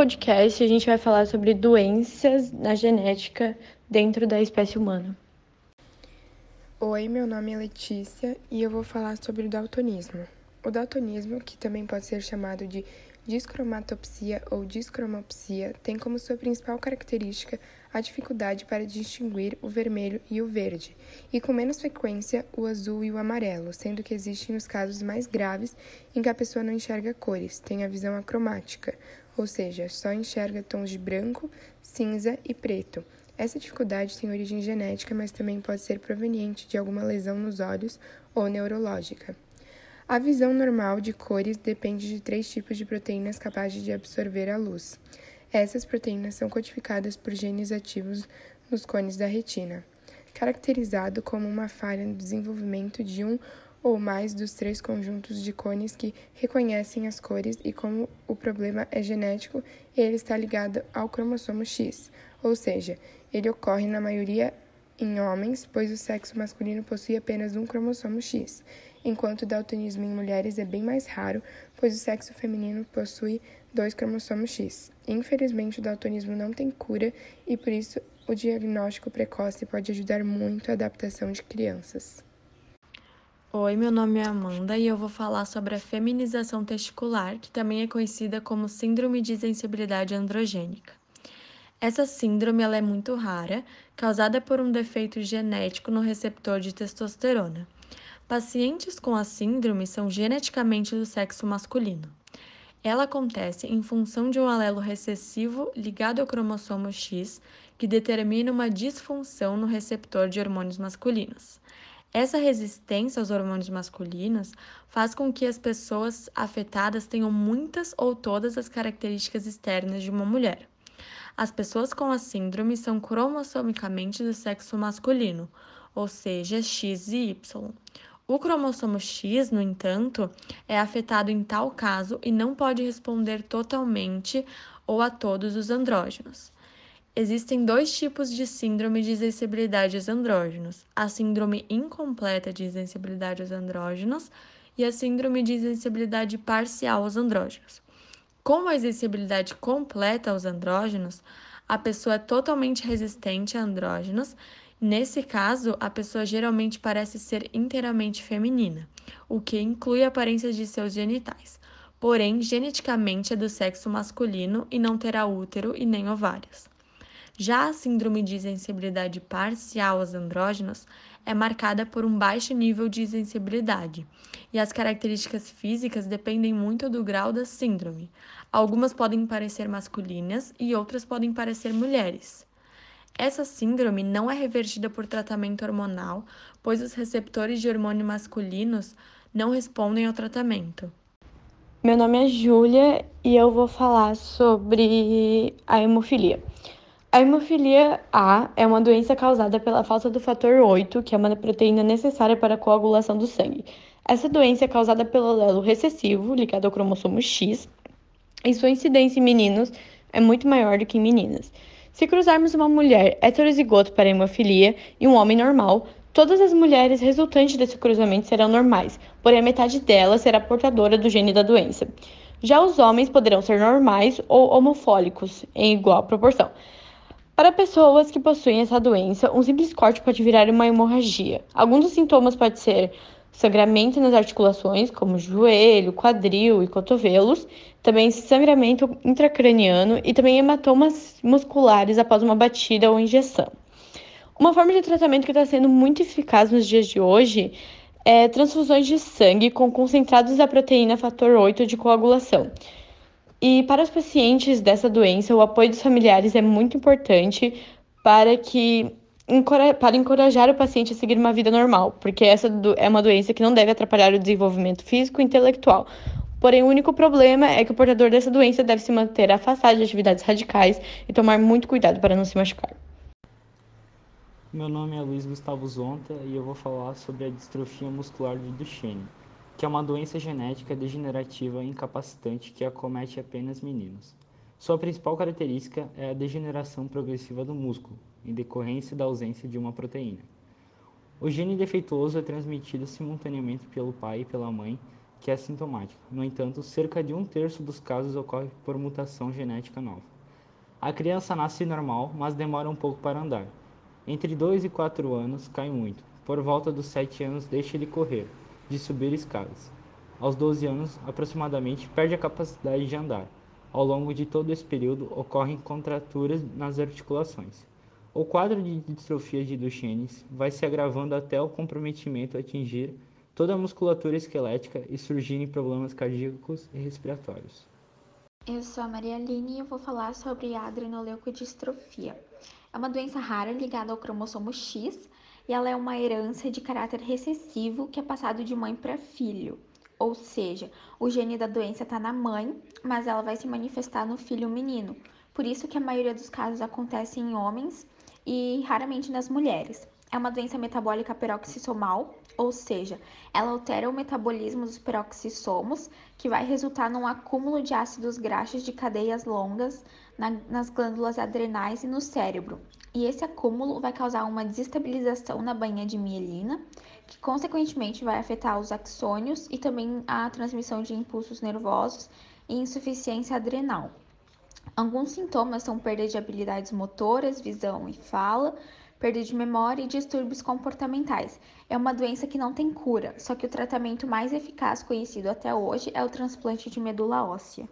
podcast a gente vai falar sobre doenças na genética dentro da espécie humana. Oi, meu nome é Letícia e eu vou falar sobre o daltonismo. O daltonismo, que também pode ser chamado de discromatopsia ou discromopsia, tem como sua principal característica a dificuldade para distinguir o vermelho e o verde, e com menos frequência o azul e o amarelo, sendo que existem os casos mais graves em que a pessoa não enxerga cores, tem a visão acromática, ou seja, só enxerga tons de branco, cinza e preto. Essa dificuldade tem origem genética, mas também pode ser proveniente de alguma lesão nos olhos ou neurológica. A visão normal de cores depende de três tipos de proteínas capazes de absorver a luz. Essas proteínas são codificadas por genes ativos nos cones da retina, caracterizado como uma falha no desenvolvimento de um ou mais dos três conjuntos de cones que reconhecem as cores e como o problema é genético, ele está ligado ao cromossomo X, ou seja, ele ocorre na maioria em homens, pois o sexo masculino possui apenas um cromossomo X, enquanto o daltonismo em mulheres é bem mais raro, pois o sexo feminino possui dois cromossomos X. Infelizmente, o daltonismo não tem cura e por isso o diagnóstico precoce pode ajudar muito a adaptação de crianças. Oi, meu nome é Amanda e eu vou falar sobre a feminização testicular, que também é conhecida como síndrome de sensibilidade androgênica. Essa síndrome ela é muito rara, causada por um defeito genético no receptor de testosterona. Pacientes com a síndrome são geneticamente do sexo masculino. Ela acontece em função de um alelo recessivo ligado ao cromossomo X, que determina uma disfunção no receptor de hormônios masculinos. Essa resistência aos hormônios masculinos faz com que as pessoas afetadas tenham muitas ou todas as características externas de uma mulher. As pessoas com a síndrome são cromossomicamente do sexo masculino, ou seja, X e Y. O cromossomo X, no entanto, é afetado em tal caso e não pode responder totalmente ou a todos os andrógenos. Existem dois tipos de síndrome de sensibilidade aos andrógenos: a síndrome incompleta de sensibilidade aos andrógenos e a síndrome de sensibilidade parcial aos andrógenos. Com a sensibilidade completa aos andrógenos, a pessoa é totalmente resistente a andrógenos. Nesse caso, a pessoa geralmente parece ser inteiramente feminina, o que inclui a aparência de seus genitais. Porém, geneticamente é do sexo masculino e não terá útero e nem ovários. Já a síndrome de sensibilidade parcial aos andrógenos é marcada por um baixo nível de sensibilidade, e as características físicas dependem muito do grau da síndrome. Algumas podem parecer masculinas e outras podem parecer mulheres. Essa síndrome não é revertida por tratamento hormonal, pois os receptores de hormônio masculinos não respondem ao tratamento. Meu nome é Júlia e eu vou falar sobre a hemofilia. A hemofilia A é uma doença causada pela falta do fator 8, que é uma proteína necessária para a coagulação do sangue. Essa doença é causada pelo alelo recessivo, ligado ao cromossomo X, e sua incidência em meninos é muito maior do que em meninas. Se cruzarmos uma mulher heterozigoto para hemofilia e um homem normal, todas as mulheres resultantes desse cruzamento serão normais, porém a metade delas será portadora do gene da doença. Já os homens poderão ser normais ou homofólicos, em igual proporção. Para pessoas que possuem essa doença, um simples corte pode virar uma hemorragia. Alguns dos sintomas podem ser sangramento nas articulações, como joelho, quadril e cotovelos, também sangramento intracraniano e também hematomas musculares após uma batida ou injeção. Uma forma de tratamento que está sendo muito eficaz nos dias de hoje é transfusões de sangue com concentrados da proteína fator 8 de coagulação. E para os pacientes dessa doença, o apoio dos familiares é muito importante para que para encorajar o paciente a seguir uma vida normal, porque essa é uma doença que não deve atrapalhar o desenvolvimento físico e intelectual. Porém, o único problema é que o portador dessa doença deve se manter afastado de atividades radicais e tomar muito cuidado para não se machucar. Meu nome é Luiz Gustavo Zonta e eu vou falar sobre a distrofia muscular de Duchenne que é uma doença genética degenerativa incapacitante que acomete apenas meninos. Sua principal característica é a degeneração progressiva do músculo, em decorrência da ausência de uma proteína. O gene defeituoso é transmitido simultaneamente pelo pai e pela mãe, que é sintomática. No entanto, cerca de um terço dos casos ocorre por mutação genética nova. A criança nasce normal, mas demora um pouco para andar. Entre 2 e 4 anos, cai muito. Por volta dos 7 anos, deixa de correr, de subir escadas. Aos 12 anos, aproximadamente, perde a capacidade de andar. Ao longo de todo esse período, ocorrem contraturas nas articulações. O quadro de distrofia de Duchenne vai se agravando até o comprometimento atingir toda a musculatura esquelética e surgirem problemas cardíacos e respiratórios. Eu sou a Maria Aline e eu vou falar sobre a adrenoleucodistrofia. É uma doença rara ligada ao cromossomo X e ela é uma herança de caráter recessivo que é passado de mãe para filho. Ou seja, o gene da doença está na mãe, mas ela vai se manifestar no filho menino. Por isso que a maioria dos casos acontece em homens e raramente nas mulheres. É uma doença metabólica peroxissomal, ou seja, ela altera o metabolismo dos peroxissomos, que vai resultar num acúmulo de ácidos graxos de cadeias longas na, nas glândulas adrenais e no cérebro. E esse acúmulo vai causar uma desestabilização na bainha de mielina, que consequentemente vai afetar os axônios e também a transmissão de impulsos nervosos e insuficiência adrenal. Alguns sintomas são perda de habilidades motoras, visão e fala, perda de memória e distúrbios comportamentais. É uma doença que não tem cura, só que o tratamento mais eficaz conhecido até hoje é o transplante de medula óssea.